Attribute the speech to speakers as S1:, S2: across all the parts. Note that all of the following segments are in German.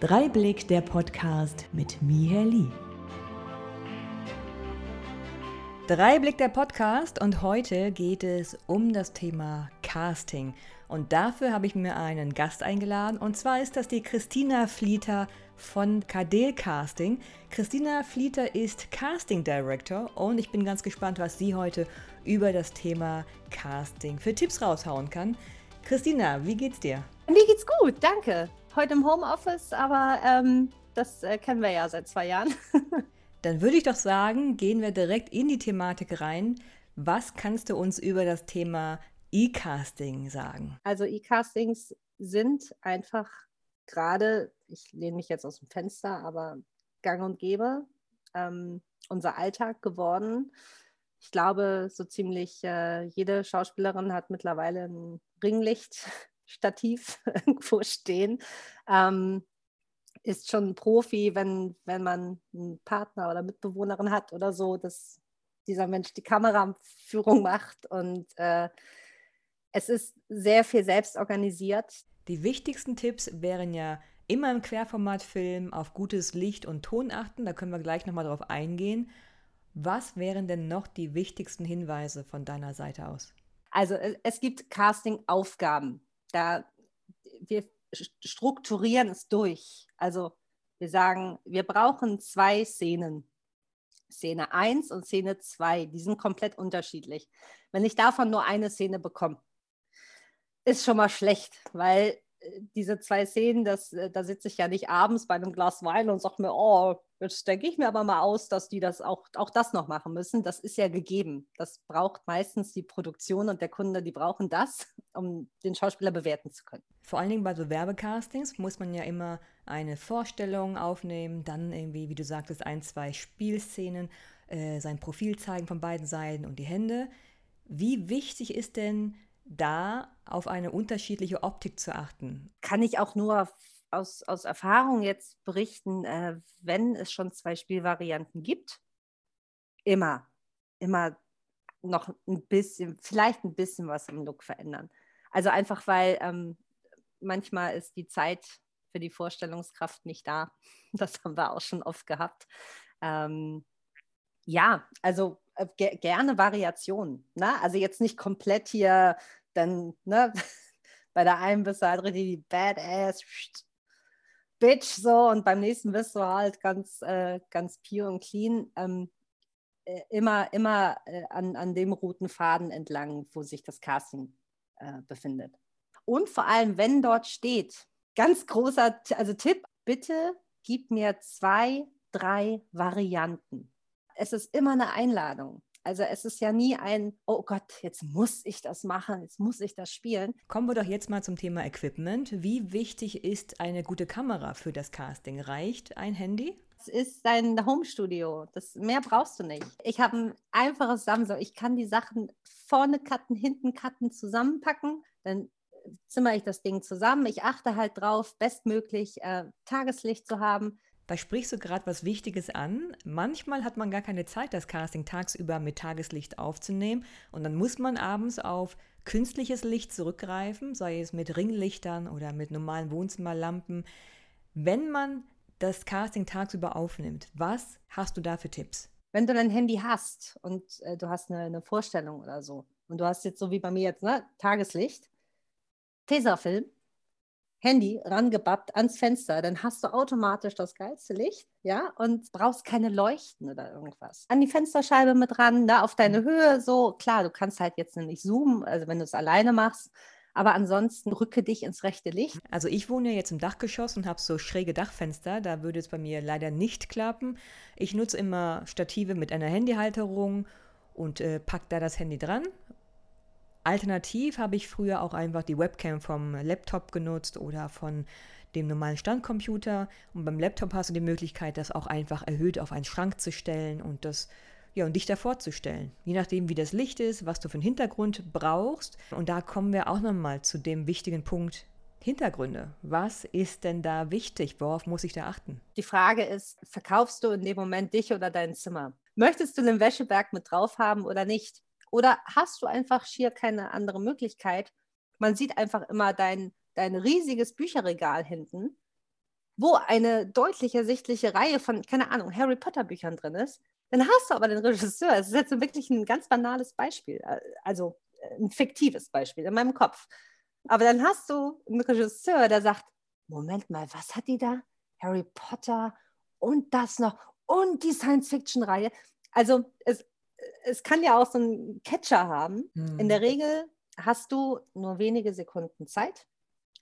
S1: Dreiblick der Podcast mit Miher Lee. Dreiblick der Podcast und heute geht es um das Thema Casting. Und dafür habe ich mir einen Gast eingeladen und zwar ist das die Christina Flieter von Kadel Casting. Christina Flieter ist Casting Director und ich bin ganz gespannt, was sie heute über das Thema Casting für Tipps raushauen kann. Christina, wie geht's dir?
S2: Mir geht's gut, danke heute im Homeoffice, aber ähm, das äh, kennen wir ja seit zwei Jahren.
S1: Dann würde ich doch sagen, gehen wir direkt in die Thematik rein. Was kannst du uns über das Thema E-Casting sagen?
S2: Also E-Castings sind einfach gerade, ich lehne mich jetzt aus dem Fenster, aber gang und gäbe, ähm, unser Alltag geworden. Ich glaube, so ziemlich äh, jede Schauspielerin hat mittlerweile ein Ringlicht Stativ irgendwo stehen. Ähm, ist schon ein Profi, wenn, wenn man einen Partner oder Mitbewohnerin hat oder so, dass dieser Mensch die Kameraführung macht und äh, es ist sehr viel selbst organisiert.
S1: Die wichtigsten Tipps wären ja immer im Querformatfilm auf gutes Licht und Ton achten, da können wir gleich nochmal drauf eingehen. Was wären denn noch die wichtigsten Hinweise von deiner Seite aus?
S2: Also es gibt Casting-Aufgaben da wir strukturieren es durch. Also wir sagen, wir brauchen zwei Szenen. Szene 1 und Szene 2, die sind komplett unterschiedlich. Wenn ich davon nur eine Szene bekomme, ist schon mal schlecht, weil diese zwei Szenen, das, äh, da sitze ich ja nicht abends bei einem Glas Wein und sage mir, oh, jetzt denke ich mir aber mal aus, dass die das auch, auch das noch machen müssen. Das ist ja gegeben. Das braucht meistens die Produktion und der Kunde, die brauchen das, um den Schauspieler bewerten zu können.
S1: Vor allen Dingen bei so Werbecastings muss man ja immer eine Vorstellung aufnehmen, dann irgendwie, wie du sagtest, ein, zwei Spielszenen, äh, sein Profil zeigen von beiden Seiten und die Hände. Wie wichtig ist denn da auf eine unterschiedliche Optik zu achten?
S2: Kann ich auch nur aus, aus Erfahrung jetzt berichten, äh, wenn es schon zwei Spielvarianten gibt, immer, immer noch ein bisschen, vielleicht ein bisschen was im Look verändern. Also einfach, weil ähm, manchmal ist die Zeit für die Vorstellungskraft nicht da. Das haben wir auch schon oft gehabt. Ähm, ja, also äh, ge gerne Variationen. Ne? Also jetzt nicht komplett hier dann, ne, bei der einen bist du halt richtig die Badass Bitch so und beim nächsten bist du halt ganz, äh, ganz pure und clean. Ähm, äh, immer immer äh, an, an dem roten Faden entlang, wo sich das Casting äh, befindet. Und vor allem, wenn dort steht, ganz großer also Tipp, bitte gib mir zwei, drei Varianten. Es ist immer eine Einladung. Also es ist ja nie ein, oh Gott, jetzt muss ich das machen, jetzt muss ich das spielen.
S1: Kommen wir doch jetzt mal zum Thema Equipment. Wie wichtig ist eine gute Kamera für das Casting? Reicht ein Handy?
S2: Ist dein Homestudio. Das, mehr brauchst du nicht. Ich habe ein einfaches Samsung. Ich kann die Sachen vorne cutten, hinten cutten, zusammenpacken. Dann zimmer ich das Ding zusammen. Ich achte halt drauf, bestmöglich äh, Tageslicht zu haben.
S1: Da sprichst du gerade was Wichtiges an. Manchmal hat man gar keine Zeit, das Casting tagsüber mit Tageslicht aufzunehmen und dann muss man abends auf künstliches Licht zurückgreifen, sei es mit Ringlichtern oder mit normalen Wohnzimmerlampen. Wenn man das Casting tagsüber aufnimmt, was hast du da für Tipps?
S2: Wenn du dein Handy hast und äh, du hast eine, eine, Vorstellung oder so und du hast jetzt so wie bei mir jetzt ne, Tageslicht, Tesafilm, Handy rangebappt ans Fenster, dann hast du automatisch das geilste Licht, ja, und brauchst keine Leuchten oder irgendwas. An die Fensterscheibe mit ran, da auf deine Höhe, so, klar, du kannst halt jetzt nicht zoomen, also wenn du es alleine machst, aber ansonsten rücke dich ins rechte Licht.
S1: Also ich wohne jetzt im Dachgeschoss und habe so schräge Dachfenster. Da würde es bei mir leider nicht klappen. Ich nutze immer Stative mit einer Handyhalterung und äh, pack da das Handy dran Alternativ habe ich früher auch einfach die Webcam vom Laptop genutzt oder von dem normalen Standcomputer. Und beim Laptop hast du die Möglichkeit, das auch einfach erhöht auf einen Schrank zu stellen und das ja, und dich davor zu stellen. Je nachdem, wie das Licht ist, was du für einen Hintergrund brauchst. Und da kommen wir auch nochmal zu dem wichtigen Punkt Hintergründe. Was ist denn da wichtig? Worauf muss ich da achten?
S2: Die Frage ist, verkaufst du in dem Moment dich oder dein Zimmer? Möchtest du einen Wäscheberg mit drauf haben oder nicht? Oder hast du einfach schier keine andere Möglichkeit? Man sieht einfach immer dein, dein riesiges Bücherregal hinten wo eine deutlich ersichtliche Reihe von, keine Ahnung, Harry Potter Büchern drin ist, dann hast du aber den Regisseur. Es ist jetzt wirklich ein ganz banales Beispiel, äh, also äh, ein fiktives Beispiel in meinem Kopf. Aber dann hast du einen Regisseur, der sagt, Moment mal, was hat die da? Harry Potter und das noch und die Science-Fiction-Reihe. Also es, es kann ja auch so einen Catcher haben. Hm. In der Regel hast du nur wenige Sekunden Zeit.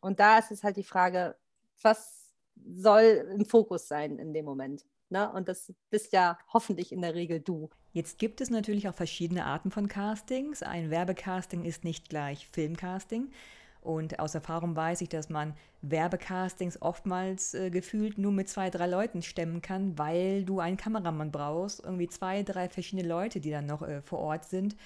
S2: Und da ist es halt die Frage, was soll im Fokus sein in dem Moment? Ne? Und das bist ja hoffentlich in der Regel du.
S1: Jetzt gibt es natürlich auch verschiedene Arten von Castings. Ein Werbecasting ist nicht gleich Filmcasting. Und aus Erfahrung weiß ich, dass man Werbecastings oftmals äh, gefühlt nur mit zwei, drei Leuten stemmen kann, weil du einen Kameramann brauchst, irgendwie zwei, drei verschiedene Leute, die dann noch äh, vor Ort sind.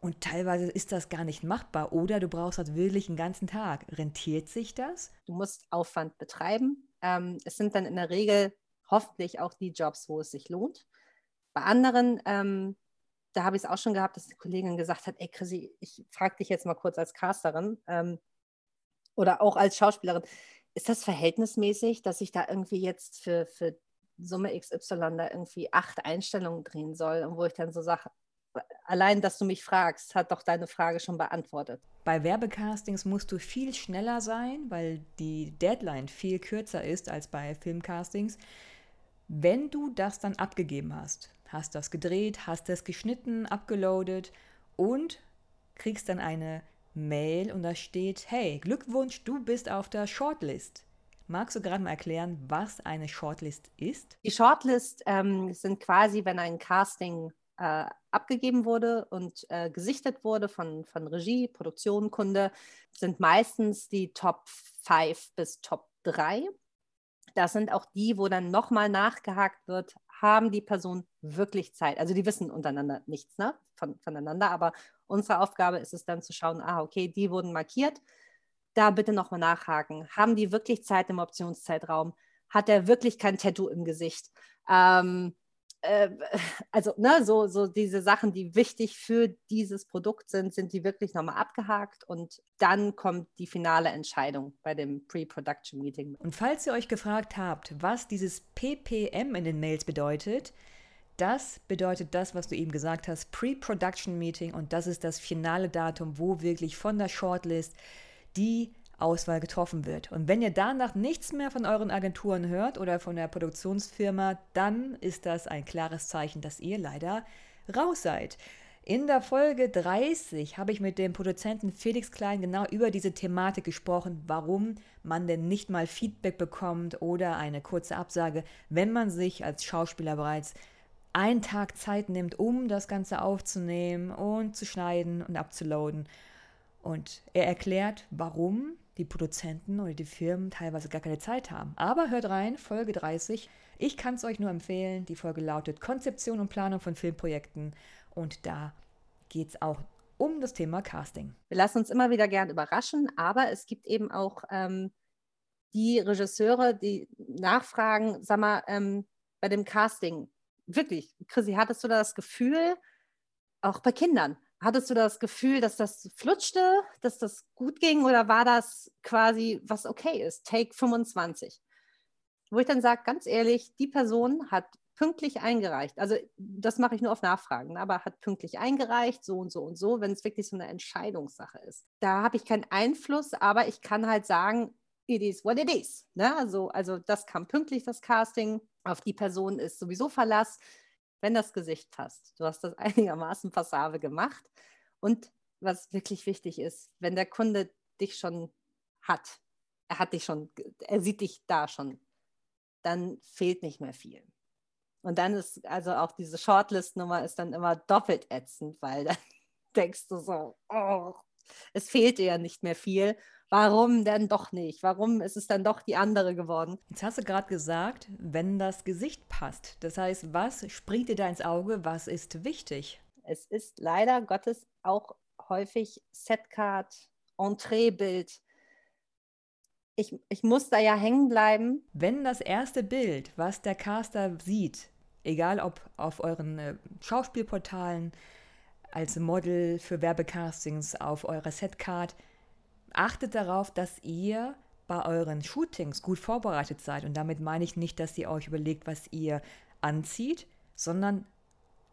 S1: Und teilweise ist das gar nicht machbar oder du brauchst halt wirklich einen ganzen Tag. Rentiert sich das?
S2: Du musst Aufwand betreiben. Ähm, es sind dann in der Regel hoffentlich auch die Jobs, wo es sich lohnt. Bei anderen, ähm, da habe ich es auch schon gehabt, dass die Kollegin gesagt hat, ey Chrissy, ich frage dich jetzt mal kurz als Casterin ähm, oder auch als Schauspielerin, ist das verhältnismäßig, dass ich da irgendwie jetzt für, für Summe XY da irgendwie acht Einstellungen drehen soll und wo ich dann so sage, allein, dass du mich fragst, hat doch deine Frage schon beantwortet.
S1: Bei Werbecastings musst du viel schneller sein, weil die Deadline viel kürzer ist als bei Filmcastings. Wenn du das dann abgegeben hast, hast das gedreht, hast das geschnitten, abgeloadet und kriegst dann eine Mail und da steht, hey, Glückwunsch, du bist auf der Shortlist. Magst du gerade mal erklären, was eine Shortlist ist?
S2: Die Shortlist ähm, sind quasi, wenn ein Casting äh, abgegeben wurde und äh, gesichtet wurde von, von Regie, Produktion, Kunde, sind meistens die Top 5 bis Top 3. Das sind auch die, wo dann nochmal nachgehakt wird, haben die Personen wirklich Zeit? Also die wissen untereinander nichts ne? Von, voneinander, aber unsere Aufgabe ist es dann zu schauen, ah, okay, die wurden markiert, da bitte nochmal nachhaken. Haben die wirklich Zeit im Optionszeitraum? Hat er wirklich kein Tattoo im Gesicht? Ähm, äh, also ne, so, so diese Sachen, die wichtig für dieses Produkt sind, sind die wirklich nochmal abgehakt und dann kommt die finale Entscheidung bei dem Pre-Production Meeting.
S1: Und falls ihr euch gefragt habt, was dieses PPM in den Mails bedeutet, das bedeutet das, was du eben gesagt hast, Pre-Production Meeting und das ist das finale Datum, wo wirklich von der Shortlist die Auswahl getroffen wird. Und wenn ihr danach nichts mehr von euren Agenturen hört oder von der Produktionsfirma, dann ist das ein klares Zeichen, dass ihr leider raus seid. In der Folge 30 habe ich mit dem Produzenten Felix Klein genau über diese Thematik gesprochen, warum man denn nicht mal Feedback bekommt oder eine kurze Absage, wenn man sich als Schauspieler bereits einen Tag Zeit nimmt, um das Ganze aufzunehmen und zu schneiden und abzuladen. Und er erklärt, warum die Produzenten oder die Firmen teilweise gar keine Zeit haben. Aber hört rein, Folge 30. Ich kann es euch nur empfehlen. Die Folge lautet Konzeption und Planung von Filmprojekten. Und da geht es auch um das Thema Casting.
S2: Wir lassen uns immer wieder gern überraschen, aber es gibt eben auch ähm, die Regisseure, die nachfragen, sag mal, ähm, bei dem Casting, wirklich, Chrissy, hattest du da das Gefühl, auch bei Kindern, Hattest du das Gefühl, dass das flutschte, dass das gut ging oder war das quasi, was okay ist, Take 25? Wo ich dann sage, ganz ehrlich, die Person hat pünktlich eingereicht. Also das mache ich nur auf Nachfragen, aber hat pünktlich eingereicht, so und so und so, wenn es wirklich so eine Entscheidungssache ist. Da habe ich keinen Einfluss, aber ich kann halt sagen, it is what it is. Ne? Also, also das kam pünktlich, das Casting. Auf die Person ist sowieso Verlass wenn das Gesicht passt. Du hast das einigermaßen passabel gemacht. Und was wirklich wichtig ist, wenn der Kunde dich schon hat, er hat dich schon, er sieht dich da schon, dann fehlt nicht mehr viel. Und dann ist also auch diese Shortlist-Nummer ist dann immer doppelt ätzend, weil dann denkst du so, oh, es fehlt dir ja nicht mehr viel warum denn doch nicht? Warum ist es dann doch die andere geworden?
S1: Jetzt hast du gerade gesagt, wenn das Gesicht passt. Das heißt, was springt dir da ins Auge? Was ist wichtig?
S2: Es ist leider Gottes auch häufig Setcard, Entreebild. Ich, ich muss da ja hängen bleiben.
S1: Wenn das erste Bild, was der Caster sieht, egal ob auf euren äh, Schauspielportalen, als Model für Werbecastings, auf eurer Setcard, achtet darauf, dass ihr bei euren Shootings gut vorbereitet seid. Und damit meine ich nicht, dass ihr euch überlegt, was ihr anzieht, sondern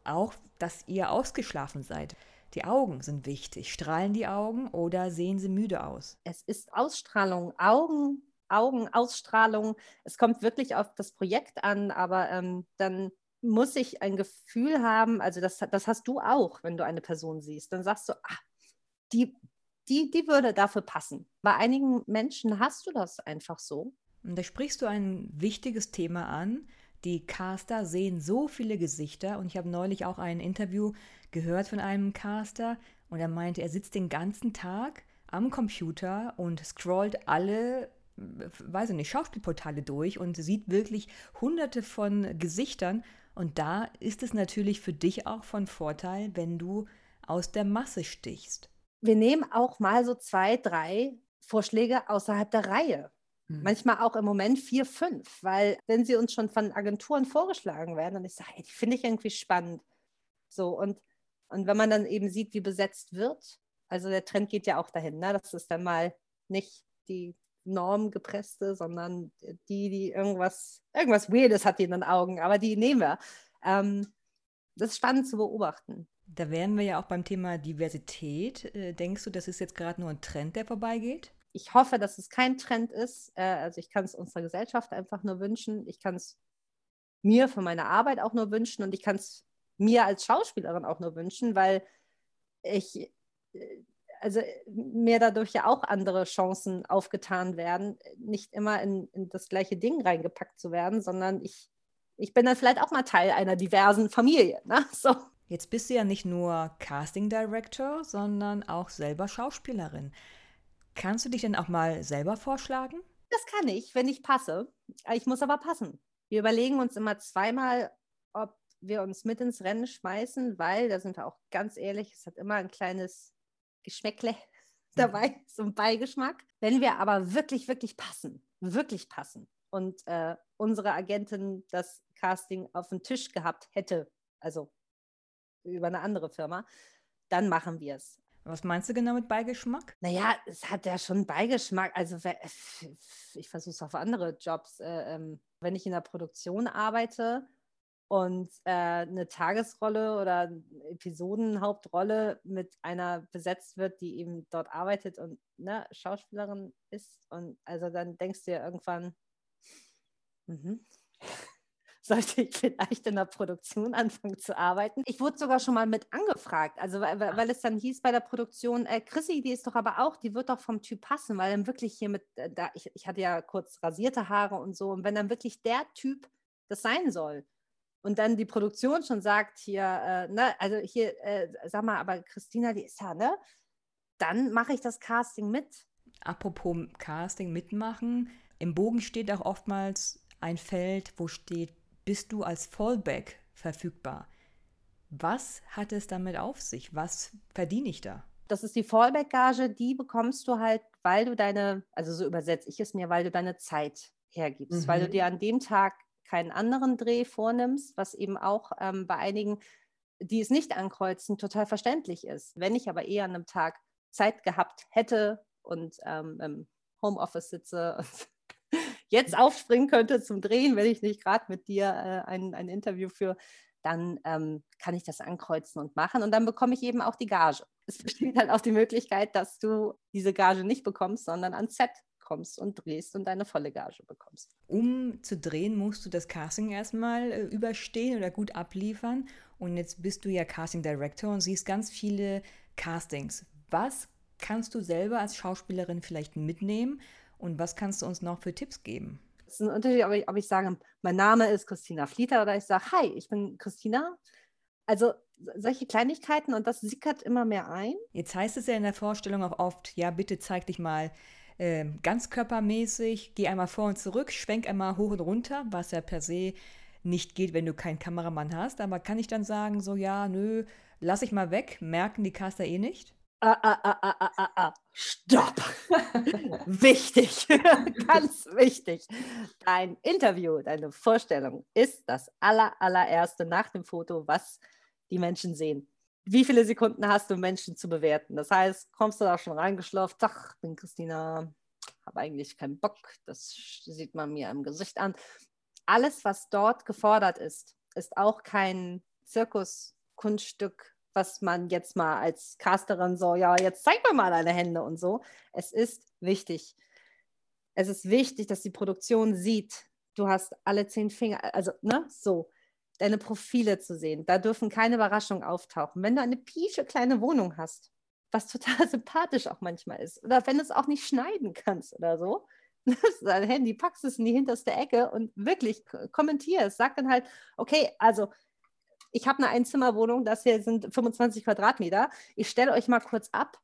S1: auch, dass ihr ausgeschlafen seid. Die Augen sind wichtig. Strahlen die Augen oder sehen sie müde aus?
S2: Es ist Ausstrahlung, Augen, Augenausstrahlung. Es kommt wirklich auf das Projekt an, aber ähm, dann muss ich ein Gefühl haben, also das, das hast du auch, wenn du eine Person siehst. Dann sagst du, ach, die, die, die würde dafür passen. Bei einigen Menschen hast du das einfach so.
S1: Und da sprichst du ein wichtiges Thema an. Die Caster sehen so viele Gesichter und ich habe neulich auch ein Interview gehört von einem Caster und er meinte, er sitzt den ganzen Tag am Computer und scrollt alle weiß ich nicht, Schauspielportale durch und sieht wirklich hunderte von Gesichtern. Und da ist es natürlich für dich auch von Vorteil, wenn du aus der Masse stichst.
S2: Wir nehmen auch mal so zwei, drei Vorschläge außerhalb der Reihe. Mhm. Manchmal auch im Moment vier, fünf, weil wenn sie uns schon von Agenturen vorgeschlagen werden und ich sage, hey, die finde ich irgendwie spannend. So, und, und wenn man dann eben sieht, wie besetzt wird, also der Trend geht ja auch dahin, ne? das ist dann mal nicht die normgepresste, sondern die, die irgendwas, irgendwas Weirdes hat die in den Augen, aber die nehmen wir. Ähm, das ist spannend zu beobachten.
S1: Da wären wir ja auch beim Thema Diversität. Äh, denkst du, das ist jetzt gerade nur ein Trend, der vorbeigeht?
S2: Ich hoffe, dass es kein Trend ist. Äh, also ich kann es unserer Gesellschaft einfach nur wünschen. Ich kann es mir für meine Arbeit auch nur wünschen und ich kann es mir als Schauspielerin auch nur wünschen, weil ich äh, also mir dadurch ja auch andere Chancen aufgetan werden, nicht immer in, in, das gleiche Ding reingepackt zu werden, sondern ich, ich bin dann vielleicht auch mal Teil einer diversen Familie. Ne? So.
S1: Jetzt bist du ja nicht nur Casting Director, sondern auch selber Schauspielerin. Kannst du dich denn auch mal selber vorschlagen?
S2: Das kann ich, wenn ich passe. Ich muss aber passen. Wir überlegen uns immer zweimal, ob wir uns mit ins Rennen schmeißen, weil, da sind wir auch ganz ehrlich, es hat immer ein kleines Geschmäckle dabei, so ein Beigeschmack. Wenn wir aber wirklich, wirklich passen, wirklich passen und äh, unsere Agentin das Casting auf den Tisch gehabt hätte, also über eine andere Firma, dann machen wir es.
S1: Was meinst du genau mit Beigeschmack?
S2: Naja, es hat ja schon Beigeschmack. Also ich versuche es auf andere Jobs. Äh, ähm, wenn ich in der Produktion arbeite und äh, eine Tagesrolle oder Episodenhauptrolle mit einer besetzt wird, die eben dort arbeitet und ne, Schauspielerin ist. Und also dann denkst du ja irgendwann, mhm. Sollte ich vielleicht in der Produktion anfangen zu arbeiten. Ich wurde sogar schon mal mit angefragt, also weil, weil es dann hieß bei der Produktion, äh, Chrissy, die ist doch aber auch, die wird doch vom Typ passen, weil dann wirklich hier mit, äh, da, ich, ich hatte ja kurz rasierte Haare und so, und wenn dann wirklich der Typ das sein soll, und dann die Produktion schon sagt, hier, äh, ne, also hier, äh, sag mal, aber Christina, die ist ja, ne? Dann mache ich das Casting mit.
S1: Apropos Casting mitmachen, im Bogen steht auch oftmals ein Feld, wo steht, bist du als Fallback verfügbar? Was hat es damit auf sich? Was verdiene ich da?
S2: Das ist die Fallback-Gage, die bekommst du halt, weil du deine, also so übersetze ich es mir, weil du deine Zeit hergibst, mhm. weil du mhm. dir an dem Tag keinen anderen Dreh vornimmst, was eben auch ähm, bei einigen, die es nicht ankreuzen, total verständlich ist. Wenn ich aber eher an einem Tag Zeit gehabt hätte und ähm, im Homeoffice sitze und jetzt aufspringen könnte zum Drehen, wenn ich nicht gerade mit dir äh, ein, ein Interview führe, dann ähm, kann ich das ankreuzen und machen und dann bekomme ich eben auch die Gage. Es besteht halt auch die Möglichkeit, dass du diese Gage nicht bekommst, sondern ans Set kommst und drehst und deine volle Gage bekommst.
S1: Um zu drehen, musst du das Casting erstmal äh, überstehen oder gut abliefern. Und jetzt bist du ja Casting Director und siehst ganz viele Castings. Was kannst du selber als Schauspielerin vielleicht mitnehmen und was kannst du uns noch für Tipps geben?
S2: Es ist ein Unterschied, ob ich, ob ich sage, mein Name ist Christina Flieter oder ich sage, hi, ich bin Christina. Also solche Kleinigkeiten und das sickert immer mehr ein.
S1: Jetzt heißt es ja in der Vorstellung auch oft, ja, bitte zeig dich mal äh, ganzkörpermäßig, geh einmal vor und zurück, schwenk einmal hoch und runter, was ja per se nicht geht, wenn du keinen Kameramann hast. Aber kann ich dann sagen, so ja, nö, lass ich mal weg, merken die Caster eh nicht?
S2: Ah, ah, ah, ah, ah, ah, ah. Stopp! wichtig, ganz wichtig. Dein Interview, deine Vorstellung ist das aller, allererste nach dem Foto, was die Menschen sehen wie viele Sekunden hast du, Menschen zu bewerten? Das heißt, kommst du da schon reingeschlurft, ach, bin Christina, habe eigentlich keinen Bock, das sieht man mir im Gesicht an. Alles, was dort gefordert ist, ist auch kein Zirkuskunststück, was man jetzt mal als Casterin so, ja, jetzt zeig mir mal deine Hände und so. Es ist wichtig. Es ist wichtig, dass die Produktion sieht, du hast alle zehn Finger, also ne, so, deine Profile zu sehen. Da dürfen keine Überraschungen auftauchen. Wenn du eine piesche kleine Wohnung hast, was total sympathisch auch manchmal ist, oder wenn du es auch nicht schneiden kannst oder so, dein Handy, packst es in die hinterste Ecke und wirklich kommentier es. Sag dann halt, okay, also ich habe eine Einzimmerwohnung, das hier sind 25 Quadratmeter. Ich stelle euch mal kurz ab,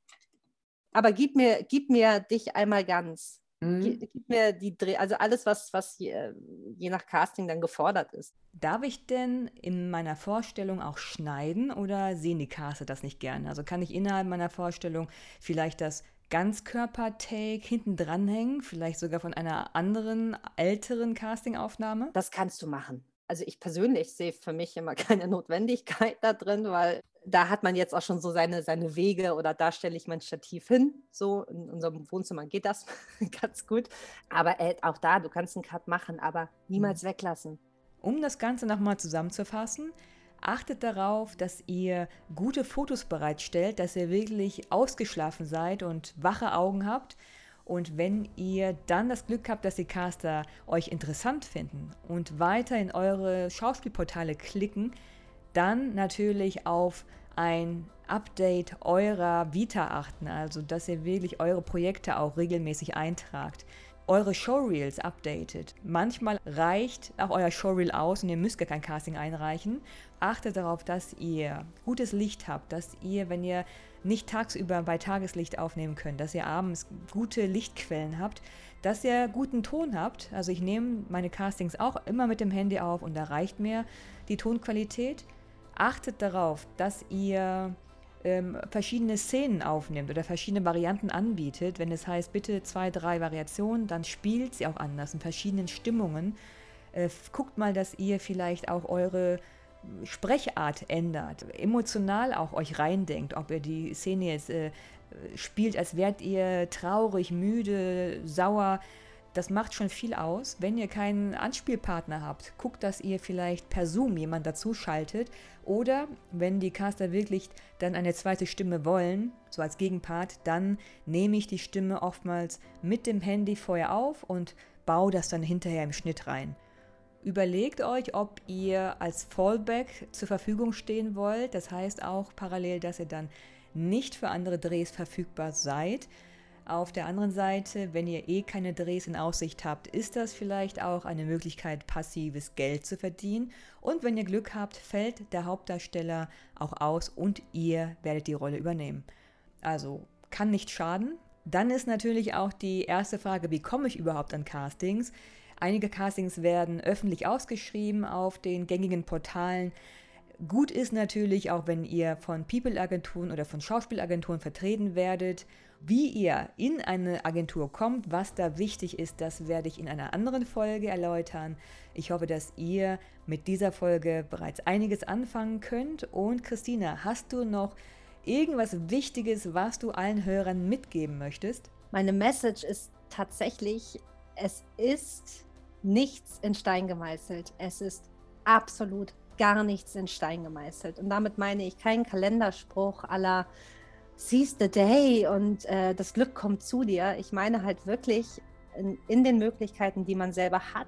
S2: aber gib mir, gib mir dich einmal ganz. Mhm. Gib mir die Dreh, also alles, was, was je, je nach Casting dann gefordert ist.
S1: Darf ich denn in meiner Vorstellung auch schneiden oder sehen die Caster das nicht gerne? Also kann ich innerhalb meiner Vorstellung vielleicht das Ganzkörper-Take hinten dranhängen, vielleicht sogar von einer anderen, älteren Castingaufnahme?
S2: Das kannst du machen also ich persönlich sehe für mich immer keine Notwendigkeit da drin, weil da hat man jetzt auch schon so seine, seine Wege oder da stelle ich mein Stativ hin. So in unserem Wohnzimmer geht das ganz gut. Aber äh, auch da, du kannst einen Cut machen, aber niemals mhm. weglassen.
S1: Um das Ganze nochmal zusammenzufassen, achtet darauf, dass ihr gute Fotos bereitstellt, dass ihr wirklich ausgeschlafen seid und wache Augen habt. Und wenn ihr dann das Glück habt, dass die Caster euch interessant finden und weiter in eure Schauspielportale klicken, dann natürlich auf ein Update eurer Vita achten, also dass ihr wirklich eure Projekte auch regelmäßig eintragt eure Showreels updatet. Manchmal reicht auch euer Showreel aus und ihr müsst gar kein Casting einreichen. Achtet darauf, dass ihr gutes Licht habt, dass ihr, wenn ihr nicht tagsüber bei Tageslicht aufnehmen könnt, dass ihr abends gute Lichtquellen habt, dass ihr guten Ton habt. Also ich nehme meine Castings auch immer mit dem Handy auf und da reicht mir die Tonqualität. Achtet darauf, dass ihr ähm, verschiedene Szenen aufnimmt oder verschiedene Varianten anbietet, wenn es heißt, bitte zwei, drei Variationen, dann spielt sie auch anders in verschiedenen Stimmungen. Äh, guckt mal, dass ihr vielleicht auch eure Sprechart ändert, emotional auch euch reindenkt, ob ihr die Szene jetzt äh, spielt, als wärt ihr traurig, müde, sauer das macht schon viel aus. Wenn ihr keinen Anspielpartner habt, guckt, dass ihr vielleicht per Zoom jemand dazu schaltet. Oder wenn die Caster wirklich dann eine zweite Stimme wollen, so als Gegenpart, dann nehme ich die Stimme oftmals mit dem Handy vorher auf und baue das dann hinterher im Schnitt rein. Überlegt euch, ob ihr als Fallback zur Verfügung stehen wollt. Das heißt auch parallel, dass ihr dann nicht für andere Drehs verfügbar seid. Auf der anderen Seite, wenn ihr eh keine Drehs in Aussicht habt, ist das vielleicht auch eine Möglichkeit, passives Geld zu verdienen. Und wenn ihr Glück habt, fällt der Hauptdarsteller auch aus und ihr werdet die Rolle übernehmen. Also kann nicht schaden. Dann ist natürlich auch die erste Frage, wie komme ich überhaupt an Castings? Einige Castings werden öffentlich ausgeschrieben auf den gängigen Portalen. Gut ist natürlich auch, wenn ihr von People-Agenturen oder von Schauspielagenturen vertreten werdet. Wie ihr in eine Agentur kommt, was da wichtig ist, das werde ich in einer anderen Folge erläutern. Ich hoffe, dass ihr mit dieser Folge bereits einiges anfangen könnt. Und Christina, hast du noch irgendwas Wichtiges, was du allen Hörern mitgeben möchtest?
S2: Meine Message ist tatsächlich, es ist nichts in Stein gemeißelt. Es ist absolut gar nichts in Stein gemeißelt. Und damit meine ich keinen Kalenderspruch aller Seize the Day und äh, das Glück kommt zu dir. Ich meine halt wirklich in, in den Möglichkeiten, die man selber hat.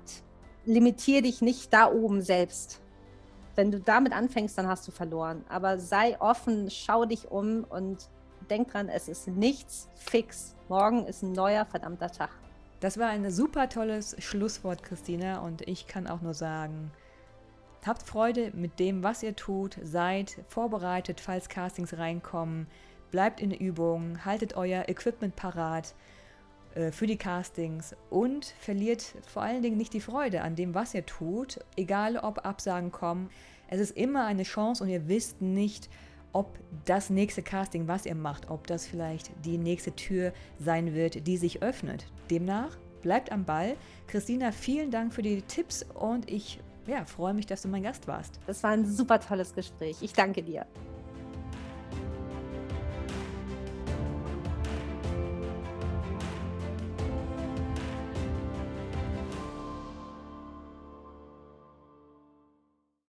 S2: Limitier dich nicht da oben selbst. Wenn du damit anfängst, dann hast du verloren. Aber sei offen, schau dich um und denk dran, es ist nichts fix. Morgen ist ein neuer verdammter Tag.
S1: Das war ein super tolles Schlusswort, Christina. Und ich kann auch nur sagen, Habt Freude mit dem, was ihr tut, seid vorbereitet, falls Castings reinkommen, bleibt in Übung, haltet euer Equipment parat äh, für die Castings und verliert vor allen Dingen nicht die Freude an dem, was ihr tut, egal ob Absagen kommen. Es ist immer eine Chance und ihr wisst nicht, ob das nächste Casting, was ihr macht, ob das vielleicht die nächste Tür sein wird, die sich öffnet. Demnach bleibt am Ball. Christina, vielen Dank für die Tipps und ich ja, freue mich, dass du mein Gast warst.
S2: Das war ein super tolles Gespräch. Ich danke dir.